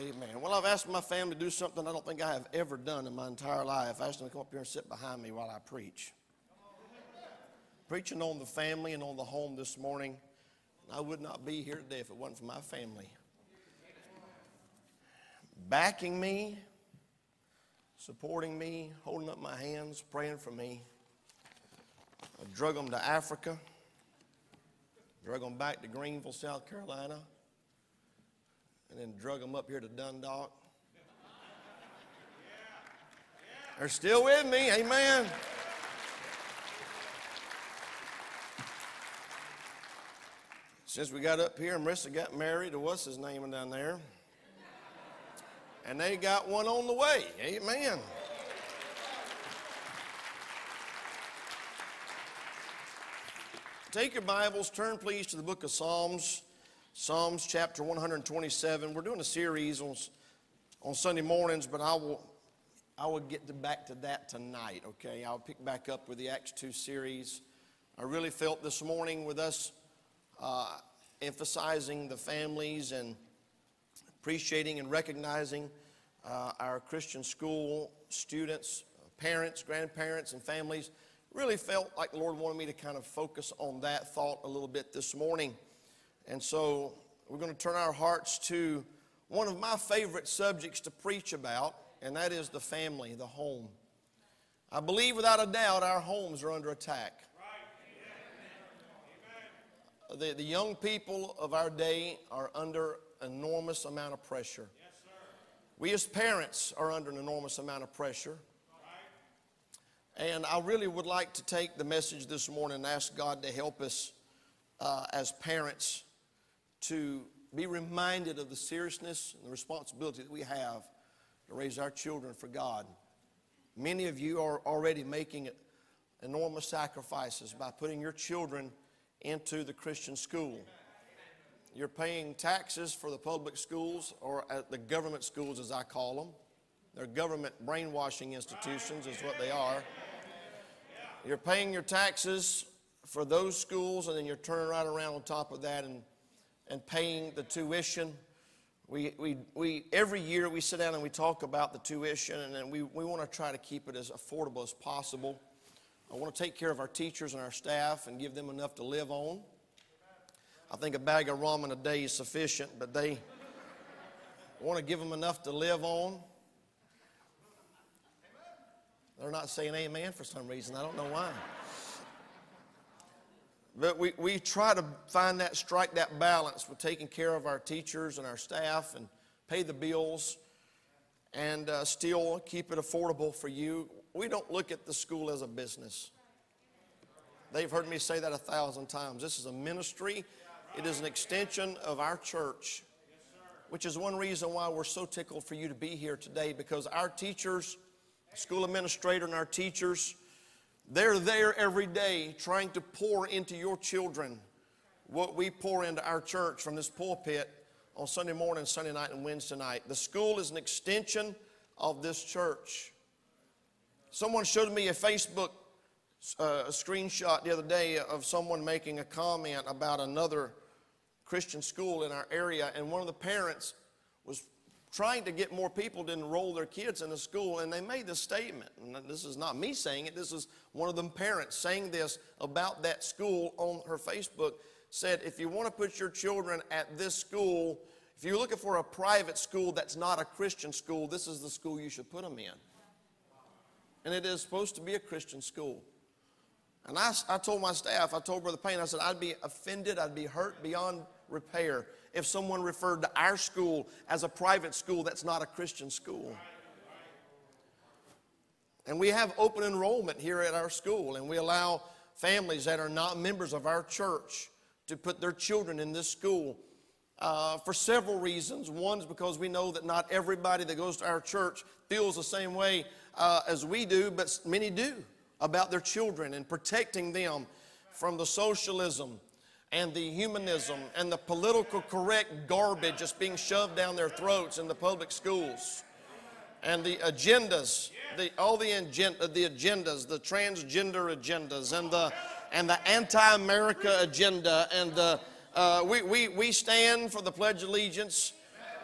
Amen. Well, I've asked my family to do something I don't think I have ever done in my entire life. I asked them to come up here and sit behind me while I preach. Preaching on the family and on the home this morning. I would not be here today if it wasn't for my family. Backing me, supporting me, holding up my hands, praying for me. I drug them to Africa, drug them back to Greenville, South Carolina and then drug them up here to Dundalk. They're still with me, amen. Since we got up here, Marissa got married to what's his name down there? And they got one on the way, amen. Take your Bibles, turn please to the book of Psalms. Psalms chapter 127. We're doing a series on, on Sunday mornings, but I will, I will get to back to that tonight, okay? I'll pick back up with the Acts 2 series. I really felt this morning with us uh, emphasizing the families and appreciating and recognizing uh, our Christian school students, parents, grandparents, and families. Really felt like the Lord wanted me to kind of focus on that thought a little bit this morning. And so we're going to turn our hearts to one of my favorite subjects to preach about, and that is the family, the home. I believe without a doubt our homes are under attack. The, the young people of our day are under enormous amount of pressure. We as parents are under an enormous amount of pressure. And I really would like to take the message this morning and ask God to help us uh, as parents to be reminded of the seriousness and the responsibility that we have to raise our children for God. Many of you are already making enormous sacrifices by putting your children into the Christian school. You're paying taxes for the public schools or the government schools, as I call them. They're government brainwashing institutions, is what they are. You're paying your taxes for those schools, and then you're turning right around on top of that and and paying the tuition. We, we, we, every year we sit down and we talk about the tuition, and then we, we want to try to keep it as affordable as possible. I want to take care of our teachers and our staff and give them enough to live on. I think a bag of ramen a day is sufficient, but they want to give them enough to live on. They're not saying amen for some reason. I don't know why. But we, we try to find that, strike that balance with taking care of our teachers and our staff and pay the bills and uh, still keep it affordable for you. We don't look at the school as a business. They've heard me say that a thousand times. This is a ministry, it is an extension of our church, which is one reason why we're so tickled for you to be here today because our teachers, school administrator, and our teachers, they're there every day trying to pour into your children what we pour into our church from this pulpit on Sunday morning, Sunday night, and Wednesday night. The school is an extension of this church. Someone showed me a Facebook uh, a screenshot the other day of someone making a comment about another Christian school in our area, and one of the parents was trying to get more people to enroll their kids in the school, and they made this statement. And this is not me saying it, this is one of them parents saying this about that school on her Facebook. Said, if you want to put your children at this school, if you're looking for a private school that's not a Christian school, this is the school you should put them in. And it is supposed to be a Christian school. And I, I told my staff, I told Brother Payne, I said, I'd be offended, I'd be hurt beyond repair if someone referred to our school as a private school that's not a Christian school. And we have open enrollment here at our school, and we allow families that are not members of our church to put their children in this school uh, for several reasons. One is because we know that not everybody that goes to our church feels the same way uh, as we do, but many do about their children and protecting them from the socialism and the humanism and the political correct garbage that's being shoved down their throats in the public schools and the agendas the, all the, agenda, the agendas the transgender agendas and the and the anti-america agenda and the uh, we, we, we stand for the pledge of allegiance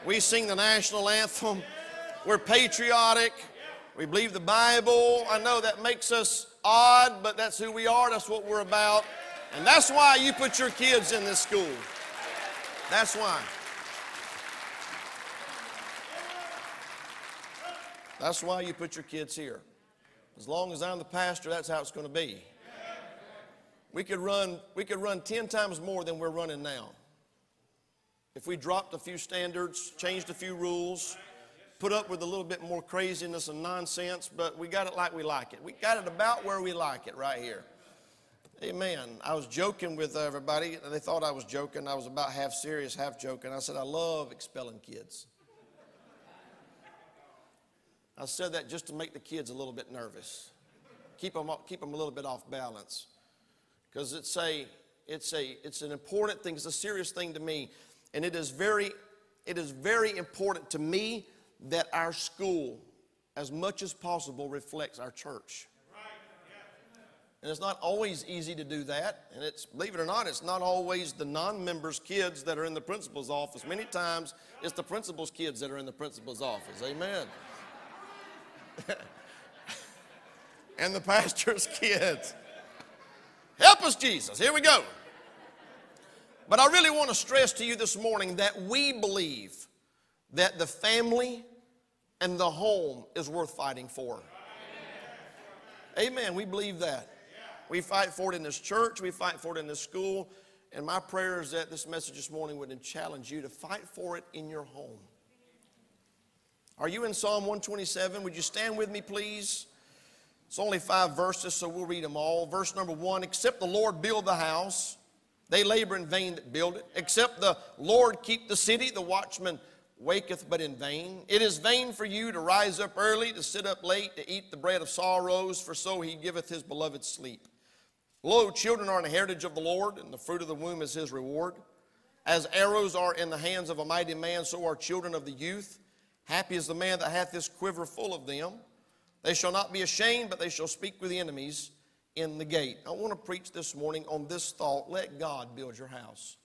We sing the national anthem. We're patriotic. We believe the Bible. I know that makes us odd, but that's who we are. That's what we're about. And that's why you put your kids in this school. That's why. That's why you put your kids here. As long as I'm the pastor, that's how it's going to be. We could run, we could run 10 times more than we're running now. If we dropped a few standards, changed a few rules, put up with a little bit more craziness and nonsense, but we got it like we like it. We got it about where we like it right here. Amen. I was joking with everybody. And they thought I was joking. I was about half serious, half joking. I said, I love expelling kids. I said that just to make the kids a little bit nervous, keep them, keep them a little bit off balance. Because it's, a, it's, a, it's an important thing, it's a serious thing to me. And it is, very, it is very important to me that our school, as much as possible, reflects our church. And it's not always easy to do that. And it's, believe it or not, it's not always the non members' kids that are in the principal's office. Many times it's the principal's kids that are in the principal's office. Amen. and the pastor's kids. Help us, Jesus. Here we go. But I really want to stress to you this morning that we believe that the family and the home is worth fighting for. Amen. We believe that. We fight for it in this church, we fight for it in this school. And my prayer is that this message this morning would challenge you to fight for it in your home. Are you in Psalm 127? Would you stand with me, please? It's only five verses, so we'll read them all. Verse number one Except the Lord build the house, they labor in vain that build it. Except the Lord keep the city, the watchman waketh but in vain. It is vain for you to rise up early, to sit up late, to eat the bread of sorrows, for so he giveth his beloved sleep. Lo, children are an heritage of the Lord, and the fruit of the womb is his reward. As arrows are in the hands of a mighty man, so are children of the youth. Happy is the man that hath this quiver full of them. They shall not be ashamed, but they shall speak with the enemies in the gate. I want to preach this morning on this thought let God build your house.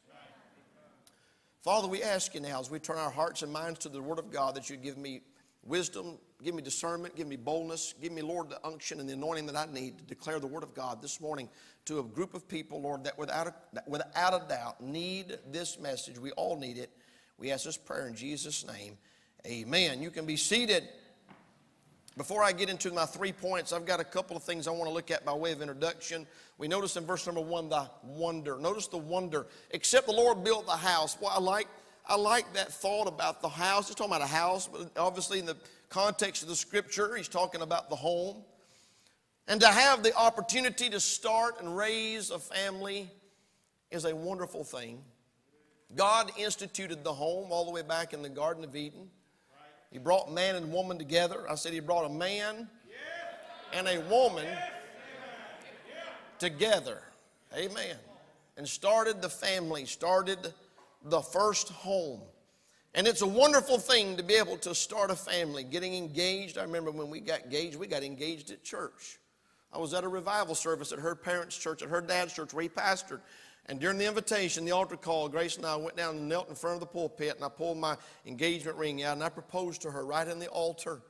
Father, we ask you now as we turn our hearts and minds to the Word of God that you give me wisdom, give me discernment, give me boldness, give me, Lord, the unction and the anointing that I need to declare the Word of God this morning to a group of people, Lord, that without a, that without a doubt need this message. We all need it. We ask this prayer in Jesus' name. Amen. You can be seated. Before I get into my three points, I've got a couple of things I want to look at by way of introduction. We notice in verse number one the wonder. Notice the wonder. Except the Lord built the house. Well, I like, I like that thought about the house. He's talking about a house, but obviously in the context of the scripture, he's talking about the home. And to have the opportunity to start and raise a family is a wonderful thing. God instituted the home all the way back in the Garden of Eden. He brought man and woman together. I said he brought a man and a woman together. Amen. And started the family, started the first home. And it's a wonderful thing to be able to start a family, getting engaged. I remember when we got engaged, we got engaged at church. I was at a revival service at her parents' church, at her dad's church where he pastored. And during the invitation, the altar call, Grace and I went down and knelt in front of the pulpit, and I pulled my engagement ring out, and I proposed to her right in the altar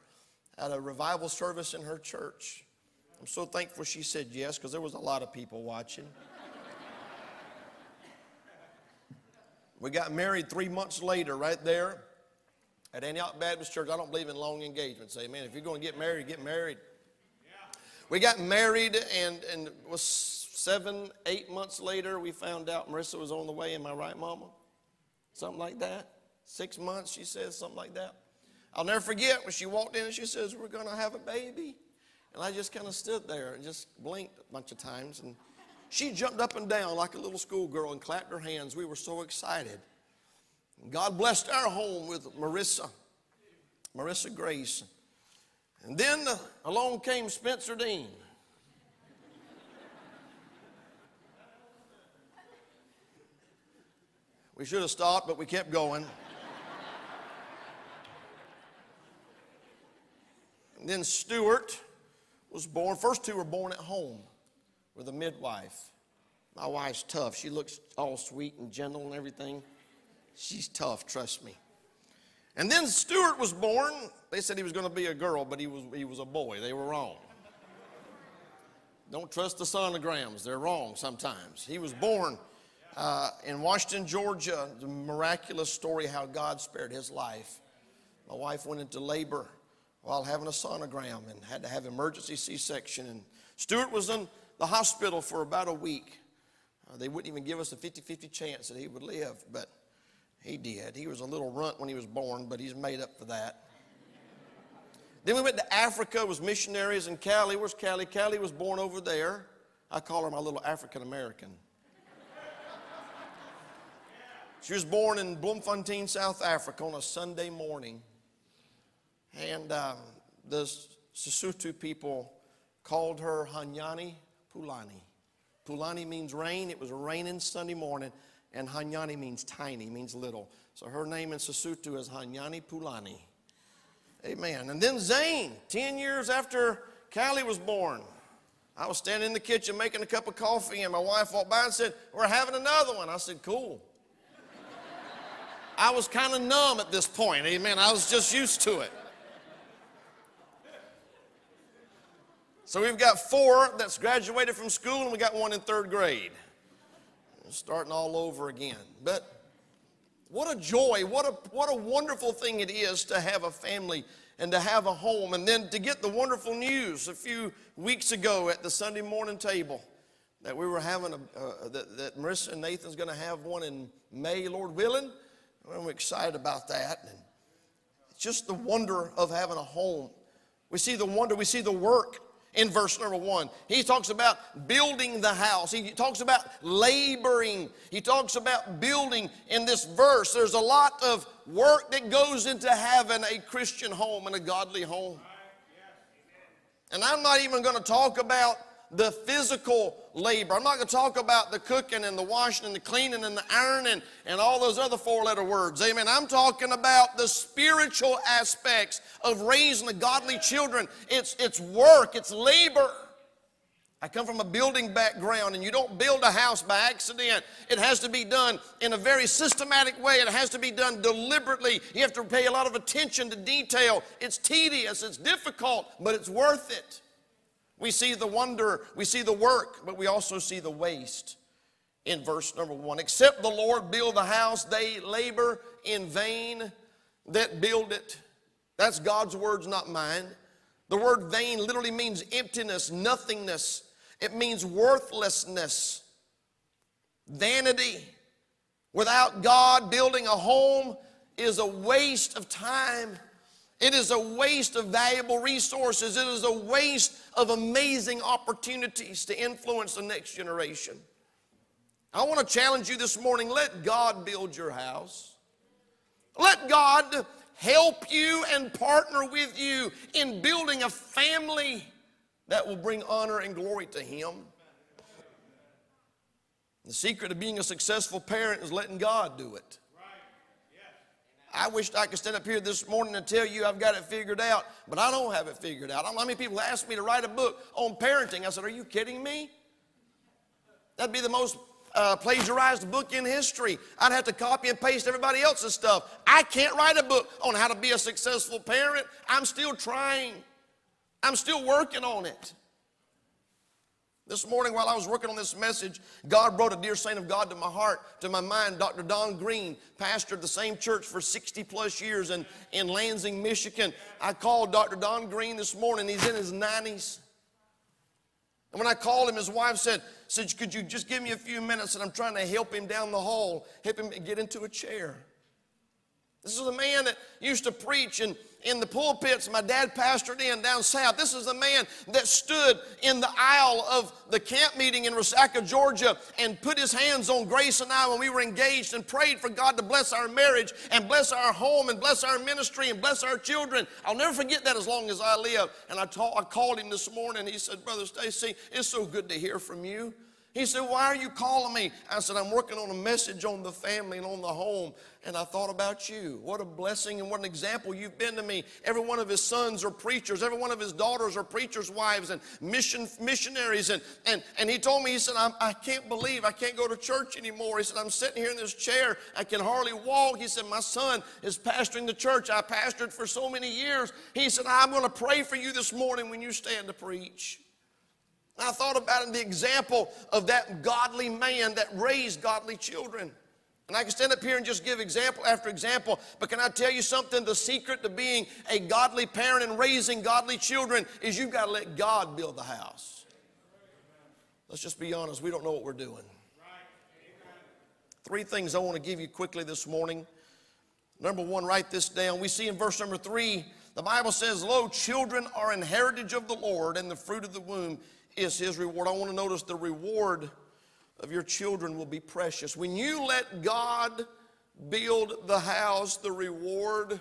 at a revival service in her church. I'm so thankful she said yes, because there was a lot of people watching. We got married three months later, right there at Antioch Baptist Church. I don't believe in long engagements. Amen. If you're going to get married, get married. We got married, and, and was seven, eight months later, we found out Marissa was on the way. Am I right, Mama? Something like that. Six months, she says, something like that. I'll never forget when she walked in and she says, We're going to have a baby. And I just kind of stood there and just blinked a bunch of times. And she jumped up and down like a little schoolgirl and clapped her hands. We were so excited. God blessed our home with Marissa, Marissa Grace. And then uh, along came Spencer Dean. We should have stopped, but we kept going. and then Stuart was born. First two were born at home with a midwife. My wife's tough. She looks all sweet and gentle and everything. She's tough, trust me. And then Stuart was born. They said he was going to be a girl, but he was, he was a boy. They were wrong. Don't trust the sonograms, they're wrong sometimes. He was born uh, in Washington, Georgia. The miraculous story how God spared his life. My wife went into labor while having a sonogram and had to have emergency C-section. And Stuart was in the hospital for about a week. Uh, they wouldn't even give us a 50-50 chance that he would live, but he did. He was a little runt when he was born, but he's made up for that. then we went to Africa, was missionaries in Cali. Where's Callie? Callie was born over there. I call her my little African American. She was born in Bloemfontein, South Africa on a Sunday morning. And um, the Sesotho people called her Hanyani Pulani. Pulani means rain. It was raining Sunday morning. And Hanyani means tiny, means little. So her name in Sesotho is Hanyani Pulani. Amen. And then Zane, 10 years after Callie was born, I was standing in the kitchen making a cup of coffee, and my wife walked by and said, We're having another one. I said, Cool. I was kind of numb at this point. Amen. I was just used to it. So we've got four that's graduated from school, and we got one in third grade. Starting all over again. But what a joy, what a, what a wonderful thing it is to have a family and to have a home. And then to get the wonderful news a few weeks ago at the Sunday morning table that we were having, a, uh, that, that Marissa and Nathan's going to have one in May, Lord willing. I'm excited about that. And it's just the wonder of having a home. We see the wonder, we see the work in verse number one. He talks about building the house. He talks about laboring. He talks about building in this verse. There's a lot of work that goes into having a Christian home and a godly home. And I'm not even going to talk about the physical labor. I'm not going to talk about the cooking and the washing and the cleaning and the ironing and all those other four letter words. Amen. I'm talking about the spiritual aspects of raising the godly children. It's, it's work, it's labor. I come from a building background, and you don't build a house by accident. It has to be done in a very systematic way. It has to be done deliberately. You have to pay a lot of attention to detail. It's tedious, it's difficult, but it's worth it. We see the wonder, we see the work, but we also see the waste in verse number one. Except the Lord build the house, they labor in vain that build it. That's God's words, not mine. The word vain literally means emptiness, nothingness. It means worthlessness, vanity. Without God, building a home is a waste of time it is a waste of valuable resources. It is a waste of amazing opportunities to influence the next generation. I want to challenge you this morning let God build your house. Let God help you and partner with you in building a family that will bring honor and glory to Him. The secret of being a successful parent is letting God do it. I wished I could stand up here this morning and tell you I've got it figured out, but I don't have it figured out. How many people asked me to write a book on parenting. I said, Are you kidding me? That'd be the most uh, plagiarized book in history. I'd have to copy and paste everybody else's stuff. I can't write a book on how to be a successful parent. I'm still trying, I'm still working on it. This morning, while I was working on this message, God brought a dear saint of God to my heart, to my mind, Dr. Don Green, pastored the same church for 60 plus years in, in Lansing, Michigan. I called Dr. Don Green this morning. He's in his 90s. And when I called him, his wife said, said, Could you just give me a few minutes? And I'm trying to help him down the hall, help him get into a chair. This is a man that used to preach in, in the pulpits my dad pastored in down south. This is a man that stood in the aisle of the camp meeting in Resaca, Georgia, and put his hands on Grace and I when we were engaged and prayed for God to bless our marriage and bless our home and bless our ministry and bless our children. I'll never forget that as long as I live. And I, I called him this morning. He said, Brother Stacy, it's so good to hear from you. He said, Why are you calling me? I said, I'm working on a message on the family and on the home, and I thought about you. What a blessing and what an example you've been to me. Every one of his sons are preachers, every one of his daughters are preachers' wives and mission, missionaries. And, and, and he told me, He said, I'm, I can't believe I can't go to church anymore. He said, I'm sitting here in this chair, I can hardly walk. He said, My son is pastoring the church. I pastored for so many years. He said, I'm going to pray for you this morning when you stand to preach. I thought about the example of that godly man that raised godly children. And I can stand up here and just give example after example, but can I tell you something? The secret to being a godly parent and raising godly children is you've got to let God build the house. Let's just be honest, we don't know what we're doing. Three things I want to give you quickly this morning. Number one, write this down. We see in verse number three, the Bible says, Lo, children are an heritage of the Lord, and the fruit of the womb is his reward. I want to notice the reward of your children will be precious. When you let God build the house, the reward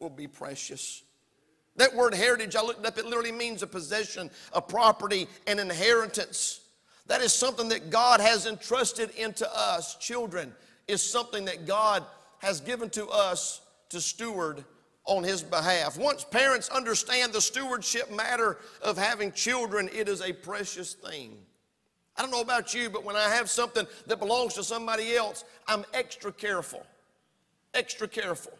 will be precious. That word heritage, I looked up, it literally means a possession, a property, an inheritance. That is something that God has entrusted into us. Children is something that God has given to us to steward on his behalf. Once parents understand the stewardship matter of having children, it is a precious thing. I don't know about you, but when I have something that belongs to somebody else, I'm extra careful. Extra careful.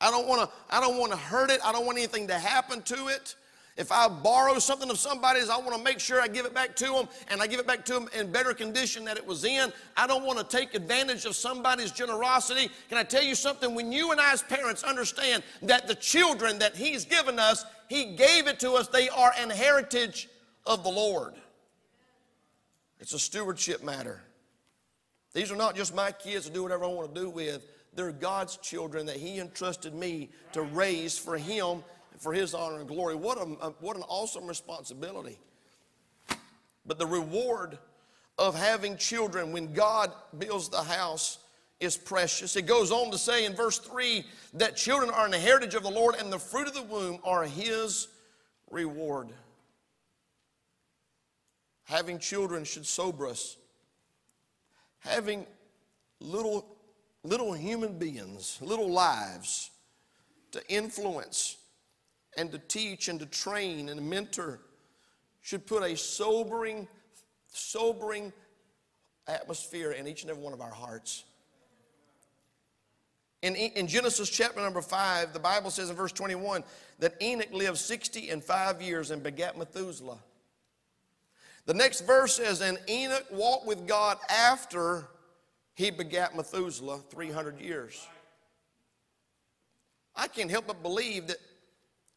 I don't want to I don't want to hurt it. I don't want anything to happen to it. If I borrow something of somebody's, I want to make sure I give it back to them and I give it back to them in better condition that it was in. I don't want to take advantage of somebody's generosity. Can I tell you something? When you and I, as parents, understand that the children that He's given us, He gave it to us, they are an heritage of the Lord. It's a stewardship matter. These are not just my kids to do whatever I want to do with. They're God's children that He entrusted me to raise for Him for His honor and glory. What, a, what an awesome responsibility. But the reward of having children when God builds the house is precious. It goes on to say in verse 3 that children are an heritage of the Lord and the fruit of the womb are His reward. Having children should sober us. Having little, little human beings, little lives to influence and to teach and to train and mentor should put a sobering, sobering atmosphere in each and every one of our hearts. In, in Genesis chapter number 5, the Bible says in verse 21 that Enoch lived 60 and 5 years and begat Methuselah. The next verse says, And Enoch walked with God after he begat Methuselah 300 years. I can't help but believe that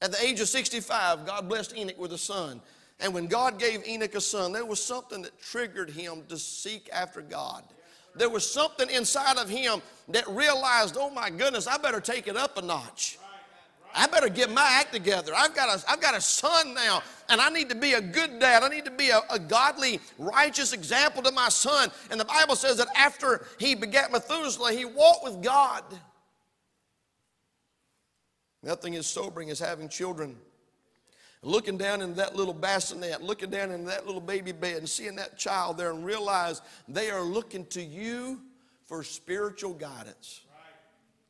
at the age of 65, God blessed Enoch with a son. And when God gave Enoch a son, there was something that triggered him to seek after God. There was something inside of him that realized, oh my goodness, I better take it up a notch. I better get my act together. I've got a, I've got a son now, and I need to be a good dad. I need to be a, a godly, righteous example to my son. And the Bible says that after he begat Methuselah, he walked with God. Nothing as sobering as having children. Looking down in that little bassinet, looking down in that little baby bed and seeing that child there and realize they are looking to you for spiritual guidance.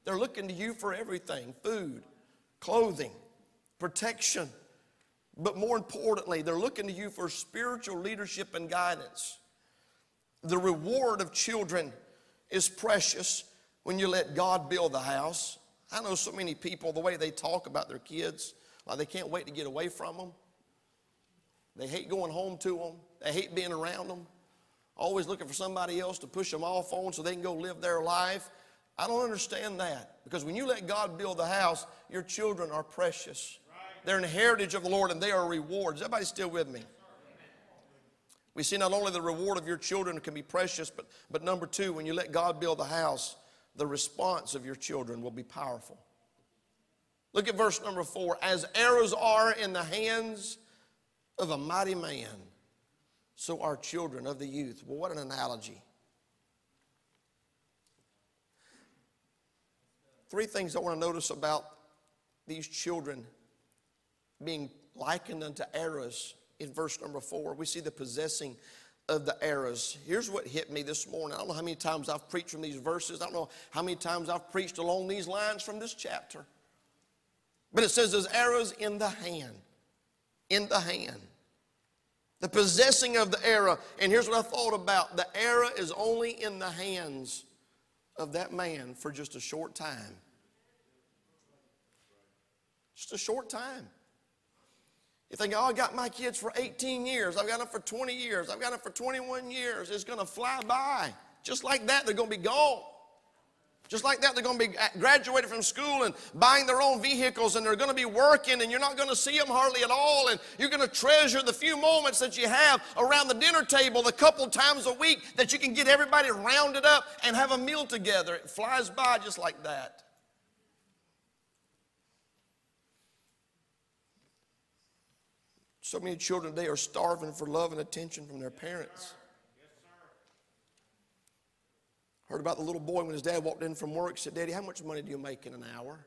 They're looking to you for everything food, clothing, protection. But more importantly, they're looking to you for spiritual leadership and guidance. The reward of children is precious when you let God build the house. I know so many people, the way they talk about their kids, like they can't wait to get away from them. They hate going home to them. They hate being around them. Always looking for somebody else to push them off on so they can go live their life. I don't understand that because when you let God build the house, your children are precious. They're an heritage of the Lord and they are rewards. Everybody still with me? We see not only the reward of your children can be precious, but, but number two, when you let God build the house, the response of your children will be powerful. Look at verse number four. As arrows are in the hands of a mighty man, so are children of the youth. Well, what an analogy. Three things I want to notice about these children being likened unto arrows in verse number four. We see the possessing of the arrows. Here's what hit me this morning. I don't know how many times I've preached from these verses. I don't know how many times I've preached along these lines from this chapter. But it says there's arrows in the hand. In the hand. The possessing of the arrow. And here's what I thought about the arrow is only in the hands of that man for just a short time. Just a short time. You think, oh, I got my kids for 18 years. I've got them for 20 years. I've got them for 21 years. It's going to fly by. Just like that, they're going to be gone. Just like that, they're going to be graduated from school and buying their own vehicles, and they're going to be working, and you're not going to see them hardly at all. And you're going to treasure the few moments that you have around the dinner table, the couple times a week that you can get everybody rounded up and have a meal together. It flies by just like that. So many children today are starving for love and attention from their parents. Heard about the little boy when his dad walked in from work, said, Daddy, how much money do you make in an hour?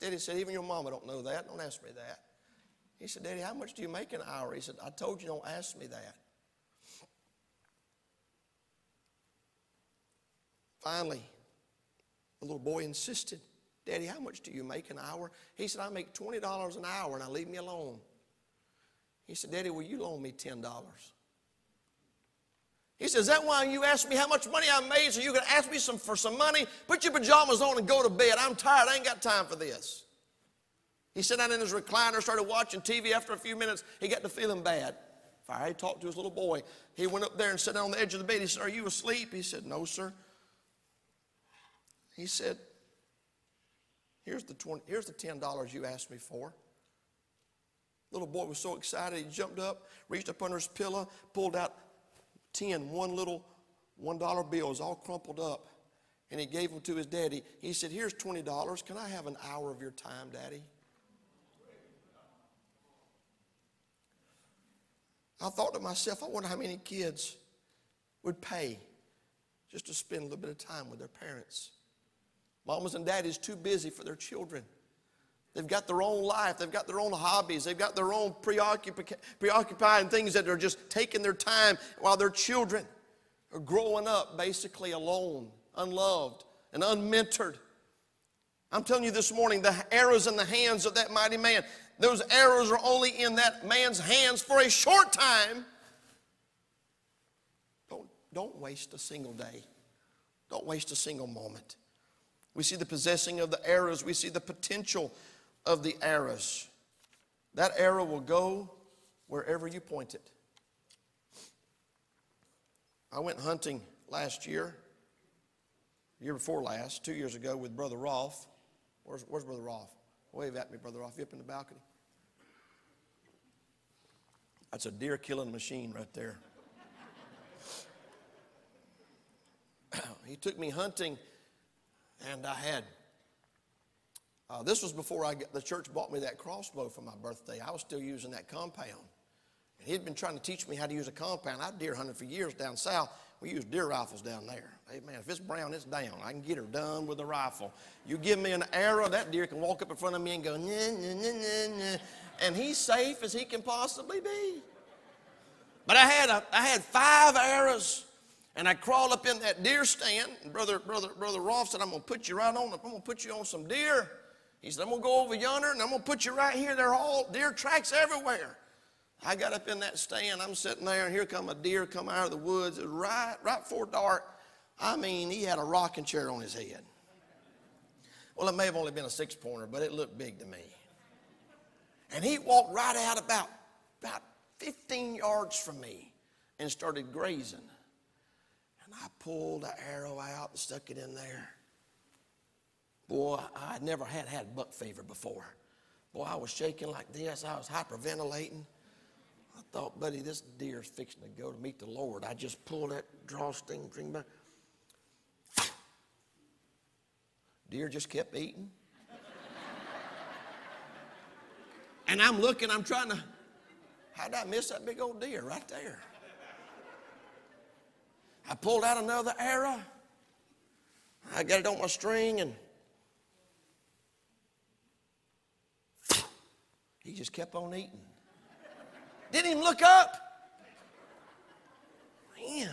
Daddy said, Even your mama don't know that. Don't ask me that. He said, Daddy, how much do you make in an hour? He said, I told you don't ask me that. Finally, the little boy insisted. Daddy, how much do you make an hour? He said, I make $20 an hour and I leave me alone. He said, Daddy, will you loan me $10? He says, Is that why you asked me how much money I made so you can ask me some, for some money? Put your pajamas on and go to bed. I'm tired. I ain't got time for this. He sat down in his recliner, started watching TV. After a few minutes, he got to feeling bad. I talked to his little boy. He went up there and sat down on the edge of the bed. He said, Are you asleep? He said, No, sir. He said, Here's the, 20, here's the $10 you asked me for. Little boy was so excited, he jumped up, reached up under his pillow, pulled out 10, one little $1 bills, all crumpled up, and he gave them to his daddy. He said, Here's $20. Can I have an hour of your time, daddy? I thought to myself, I wonder how many kids would pay just to spend a little bit of time with their parents. Mamas and daddies too busy for their children. They've got their own life. They've got their own hobbies. They've got their own preoccupying things that are just taking their time while their children are growing up basically alone, unloved, and unmentored. I'm telling you this morning, the arrows in the hands of that mighty man, those arrows are only in that man's hands for a short time. Don't, don't waste a single day. Don't waste a single moment. We see the possessing of the arrows. We see the potential of the arrows. That arrow will go wherever you point it. I went hunting last year, year before last, two years ago with Brother Rolf. Where's, where's Brother Rolf? Wave at me, Brother Rolf. You up in the balcony? That's a deer killing machine right there. he took me hunting and I had, uh, this was before I got, the church bought me that crossbow for my birthday. I was still using that compound. And he'd been trying to teach me how to use a compound. I deer hunted for years down south. We use deer rifles down there. Hey, man, if it's brown, it's down. I can get her done with a rifle. You give me an arrow, that deer can walk up in front of me and go, nah, nah, nah, nah, nah. And he's safe as he can possibly be. But I had, a, I had five arrows and I crawled up in that deer stand, and brother, brother, brother Rolf said, I'm gonna put you right on, I'm gonna put you on some deer. He said, I'm gonna go over yonder and I'm gonna put you right here. There are all deer tracks everywhere. I got up in that stand, I'm sitting there, and here come a deer come out of the woods. It right, right before dark. I mean, he had a rocking chair on his head. Well, it may have only been a six pointer, but it looked big to me. And he walked right out about, about 15 yards from me and started grazing. I pulled the arrow out and stuck it in there. Boy, I never had had buck fever before. Boy, I was shaking like this. I was hyperventilating. I thought, buddy, this deer's fixing to go to meet the Lord. I just pulled that drawstring string back. Deer just kept eating. and I'm looking, I'm trying to, how did I miss that big old deer right there? I pulled out another arrow. I got it on my string and he just kept on eating. Didn't even look up. Man.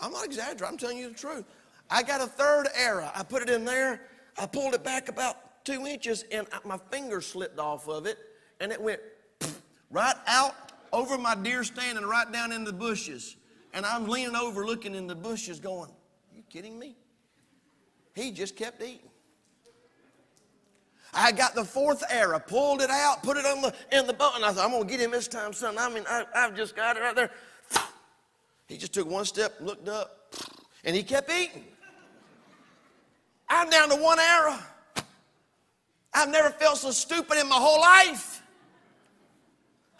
I'm not exaggerating, I'm telling you the truth. I got a third arrow. I put it in there, I pulled it back about two inches, and my finger slipped off of it, and it went right out over my deer stand and right down in the bushes. And I'm leaning over looking in the bushes going, you kidding me? He just kept eating. I got the fourth arrow, pulled it out, put it on the in the bow, and I thought, I'm gonna get him this time, son. I mean, I, have just got it right there. He just took one step, looked up, and he kept eating. I'm down to one arrow. I've never felt so stupid in my whole life.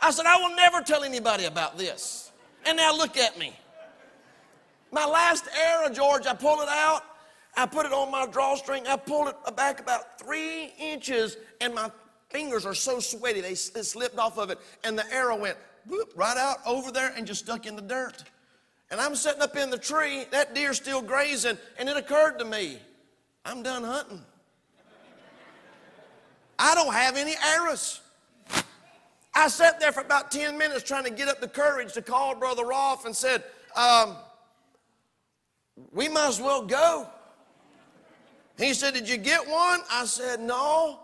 I said, I will never tell anybody about this. And now look at me. My last arrow, George, I pull it out. I put it on my drawstring. I pulled it back about three inches, and my fingers are so sweaty, they, slipped off of it. And the arrow went whoop, right out over there and just stuck in the dirt. And I'm sitting up in the tree, that deer's still grazing, and it occurred to me I'm done hunting. I don't have any arrows. I sat there for about 10 minutes trying to get up the courage to call Brother Rolf and said, um, We might as well go. He said, Did you get one? I said, No.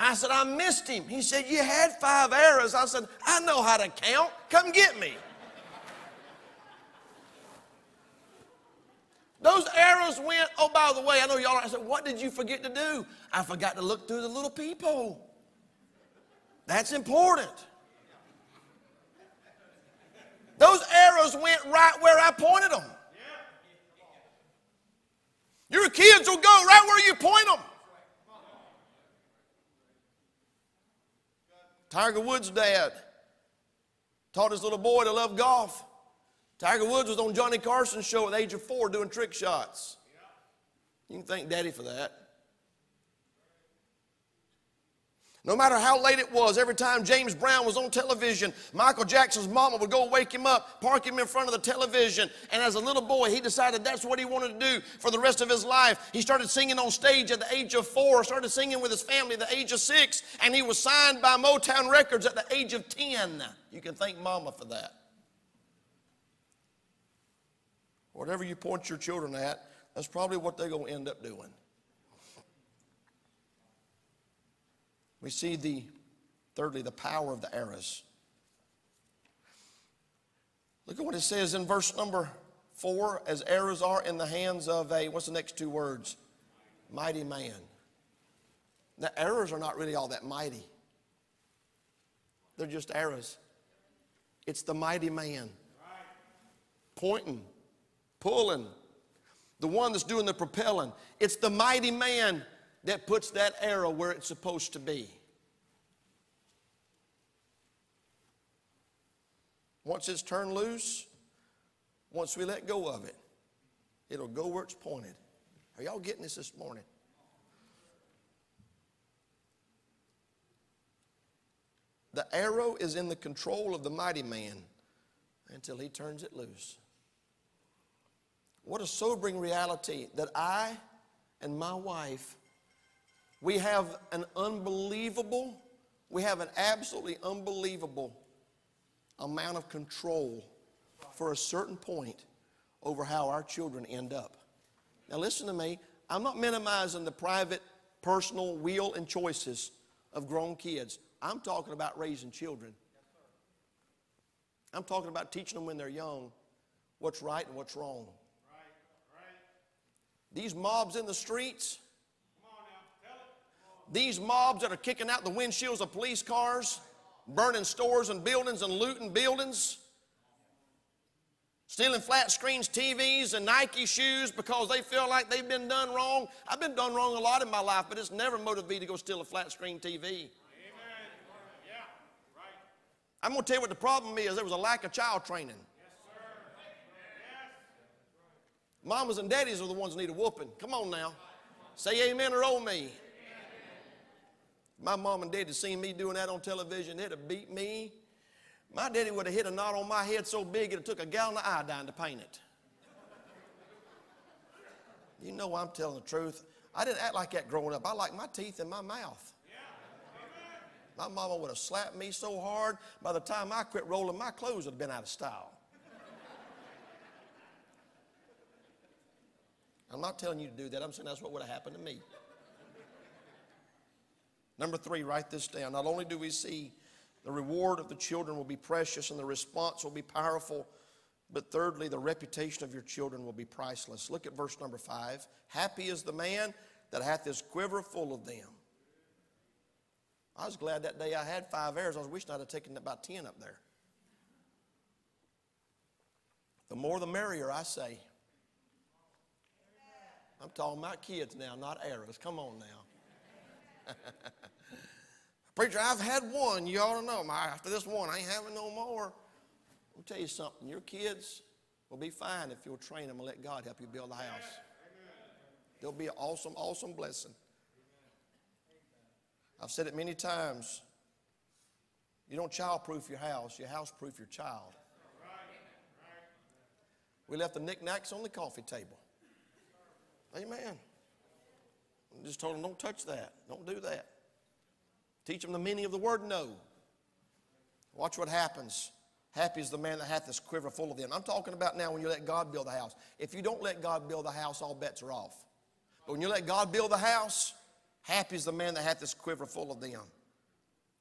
I said, I missed him. He said, You had five arrows. I said, I know how to count. Come get me. Those arrows went, oh, by the way, I know y'all. I said, What did you forget to do? I forgot to look through the little peephole. That's important. Those arrows went right where I pointed them. Your kids will go right where you point them. Tiger Woods' dad taught his little boy to love golf. Tiger Woods was on Johnny Carson's show at the age of four doing trick shots. You can thank Daddy for that. No matter how late it was, every time James Brown was on television, Michael Jackson's mama would go wake him up, park him in front of the television. And as a little boy, he decided that's what he wanted to do for the rest of his life. He started singing on stage at the age of four, started singing with his family at the age of six, and he was signed by Motown Records at the age of 10. You can thank mama for that. Whatever you point your children at, that's probably what they're going to end up doing. We see the, thirdly, the power of the arrows. Look at what it says in verse number four as arrows are in the hands of a, what's the next two words? Mighty man. The arrows are not really all that mighty, they're just arrows. It's the mighty man pointing, pulling, the one that's doing the propelling. It's the mighty man that puts that arrow where it's supposed to be. Once it's turned loose, once we let go of it, it'll go where it's pointed. Are y'all getting this this morning? The arrow is in the control of the mighty man until he turns it loose. What a sobering reality that I and my wife we have an unbelievable, we have an absolutely unbelievable amount of control for a certain point over how our children end up. Now, listen to me. I'm not minimizing the private, personal will and choices of grown kids. I'm talking about raising children. I'm talking about teaching them when they're young what's right and what's wrong. These mobs in the streets, these mobs that are kicking out the windshields of police cars, burning stores and buildings and looting buildings, stealing flat screens, TVs, and Nike shoes because they feel like they've been done wrong. I've been done wrong a lot in my life, but it's never motivated me to go steal a flat screen TV. Amen. I'm going to tell you what the problem is. There was a lack of child training. Yes, Mamas and daddies are the ones that need a whooping. Come on now. Say amen or oh me. My mom and dad had seen me doing that on television, they'd have beat me. My daddy would have hit a knot on my head so big it took a gallon of iodine to paint it. You know I'm telling the truth. I didn't act like that growing up. I like my teeth in my mouth. My mama would have slapped me so hard, by the time I quit rolling, my clothes would have been out of style. I'm not telling you to do that. I'm saying that's what would have happened to me. Number three, write this down. Not only do we see the reward of the children will be precious and the response will be powerful, but thirdly, the reputation of your children will be priceless. Look at verse number five. Happy is the man that hath his quiver full of them. I was glad that day I had five arrows. I was wishing I'd have taken about ten up there. The more the merrier, I say. I'm talking about kids now, not arrows. Come on now. Preacher, I've had one. You ought to know. After this one, I ain't having no more. I'll tell you something. Your kids will be fine if you'll train them and let God help you build a house. They'll be an awesome, awesome blessing. I've said it many times. You don't childproof your house, you house proof your child. We left the knickknacks on the coffee table. Amen. Just told them, don't touch that. Don't do that. Teach them the meaning of the word no. Watch what happens. Happy is the man that hath this quiver full of them. I'm talking about now when you let God build the house. If you don't let God build the house, all bets are off. But when you let God build the house, happy is the man that hath this quiver full of them.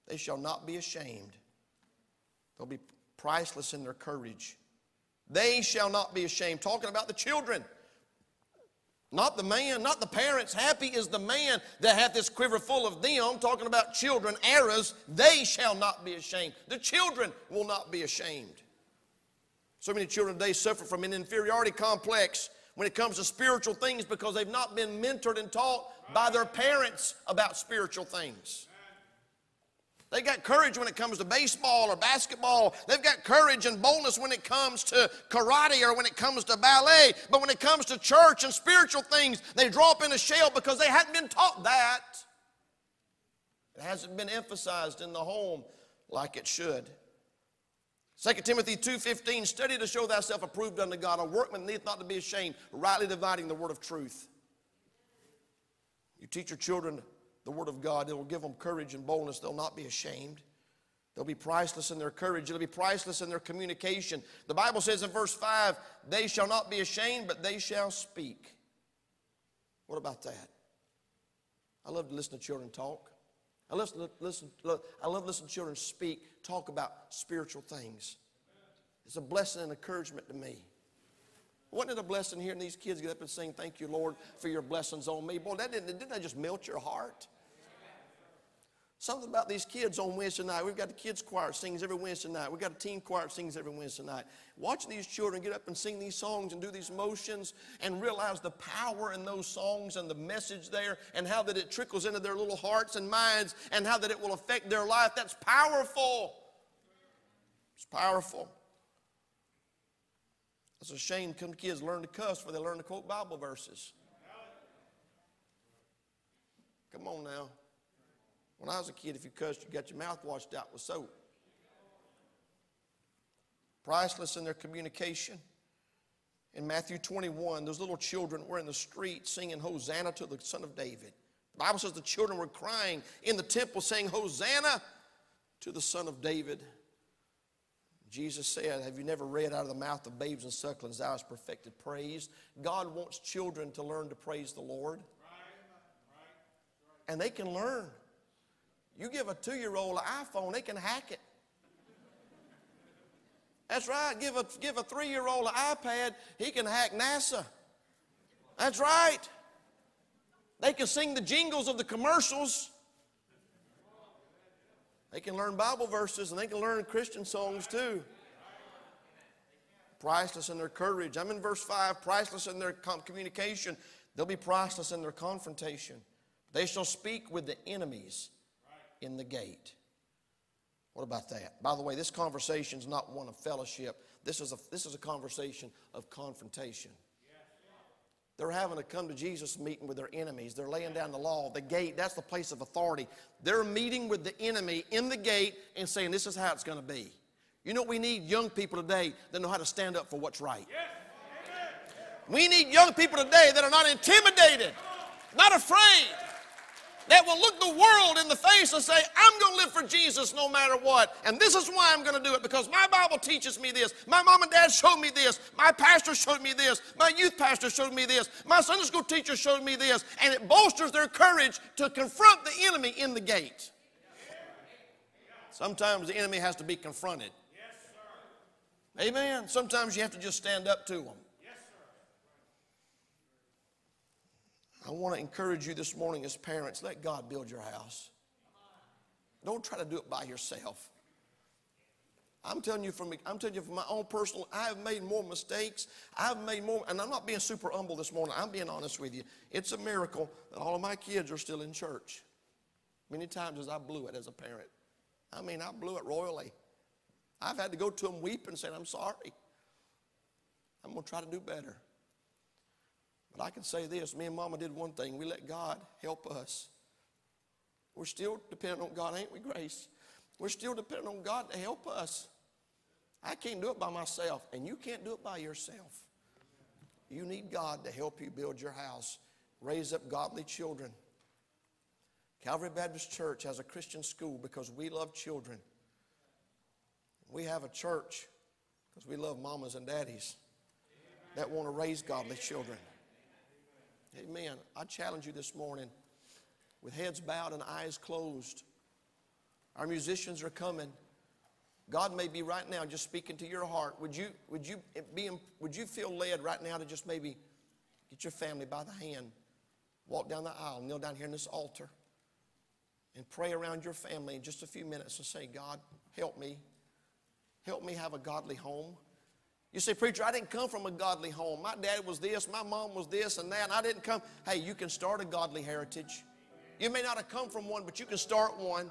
They shall not be ashamed. They'll be priceless in their courage. They shall not be ashamed. Talking about the children. Not the man, not the parents. Happy is the man that hath this quiver full of them. Talking about children, arrows. They shall not be ashamed. The children will not be ashamed. So many children today suffer from an inferiority complex when it comes to spiritual things because they've not been mentored and taught by their parents about spiritual things. They got courage when it comes to baseball or basketball. They've got courage and boldness when it comes to karate or when it comes to ballet. But when it comes to church and spiritual things, they drop in a shell because they hadn't been taught that. It hasn't been emphasized in the home like it should. 2 Timothy 2.15, study to show thyself approved unto God, a workman needeth not to be ashamed, rightly dividing the word of truth. You teach your children the Word of God. It will give them courage and boldness. They'll not be ashamed. They'll be priceless in their courage. They'll be priceless in their communication. The Bible says in verse 5, they shall not be ashamed, but they shall speak. What about that? I love to listen to children talk. I, listen, listen, I love listening to children speak, talk about spiritual things. It's a blessing and encouragement to me. Wasn't it a blessing hearing these kids get up and sing, Thank you, Lord, for your blessings on me? Boy, that didn't, didn't that just melt your heart? Something about these kids on Wednesday night. We've got the kids choir sings every Wednesday night. We've got a teen choir sings every Wednesday night. Watching these children get up and sing these songs and do these motions and realize the power in those songs and the message there and how that it trickles into their little hearts and minds and how that it will affect their life. That's powerful. It's powerful. It's a shame come kids learn to cuss before they learn to quote Bible verses. Come on now. When I was a kid, if you cussed, you got your mouth washed out with soap. Priceless in their communication. In Matthew 21, those little children were in the street singing Hosanna to the Son of David. The Bible says the children were crying in the temple saying, Hosanna to the Son of David. Jesus said, Have you never read out of the mouth of babes and sucklings, Thou hast perfected praise? God wants children to learn to praise the Lord. And they can learn. You give a two year old an iPhone, they can hack it. That's right. Give a, give a three year old an iPad, he can hack NASA. That's right. They can sing the jingles of the commercials. They can learn Bible verses and they can learn Christian songs too. Priceless in their courage. I'm in verse 5. Priceless in their communication. They'll be priceless in their confrontation. They shall speak with the enemies in the gate. What about that? By the way, this conversation is not one of fellowship. This is a, this is a conversation of confrontation. They're having a come to Jesus meeting with their enemies. They're laying down the law. The gate, that's the place of authority. They're meeting with the enemy in the gate and saying, This is how it's going to be. You know, we need young people today that know how to stand up for what's right. We need young people today that are not intimidated, not afraid, that will look the world in the face and say, I'm going to live for Jesus no matter what. And this is why I'm going to do it because my Bible teaches me this. My mom and dad showed me this. My pastor showed me this. My youth pastor showed me this. My Sunday school teacher showed me this. And it bolsters their courage to confront the enemy in the gate. Sometimes the enemy has to be confronted. Amen. Sometimes you have to just stand up to them. I want to encourage you this morning as parents let God build your house. Don't try to do it by yourself. I'm telling you from I'm telling you from my own personal, I have made more mistakes. I've made more, and I'm not being super humble this morning. I'm being honest with you. It's a miracle that all of my kids are still in church. Many times as I blew it as a parent. I mean, I blew it royally. I've had to go to them weeping saying, I'm sorry. I'm going to try to do better. But I can say this me and Mama did one thing. We let God help us. We're still dependent on God, ain't we, Grace? We're still dependent on God to help us. I can't do it by myself, and you can't do it by yourself. You need God to help you build your house, raise up godly children. Calvary Baptist Church has a Christian school because we love children. We have a church because we love mamas and daddies that want to raise godly children. Amen. I challenge you this morning with heads bowed and eyes closed. Our musicians are coming. God may be right now just speaking to your heart. Would you, would you, be, would you feel led right now to just maybe get your family by the hand, walk down the aisle, kneel down here in this altar, and pray around your family in just a few minutes and say, God, help me. Help me have a godly home. You say, Preacher, I didn't come from a godly home. My dad was this, my mom was this and that, and I didn't come. Hey, you can start a godly heritage. You may not have come from one, but you can start one.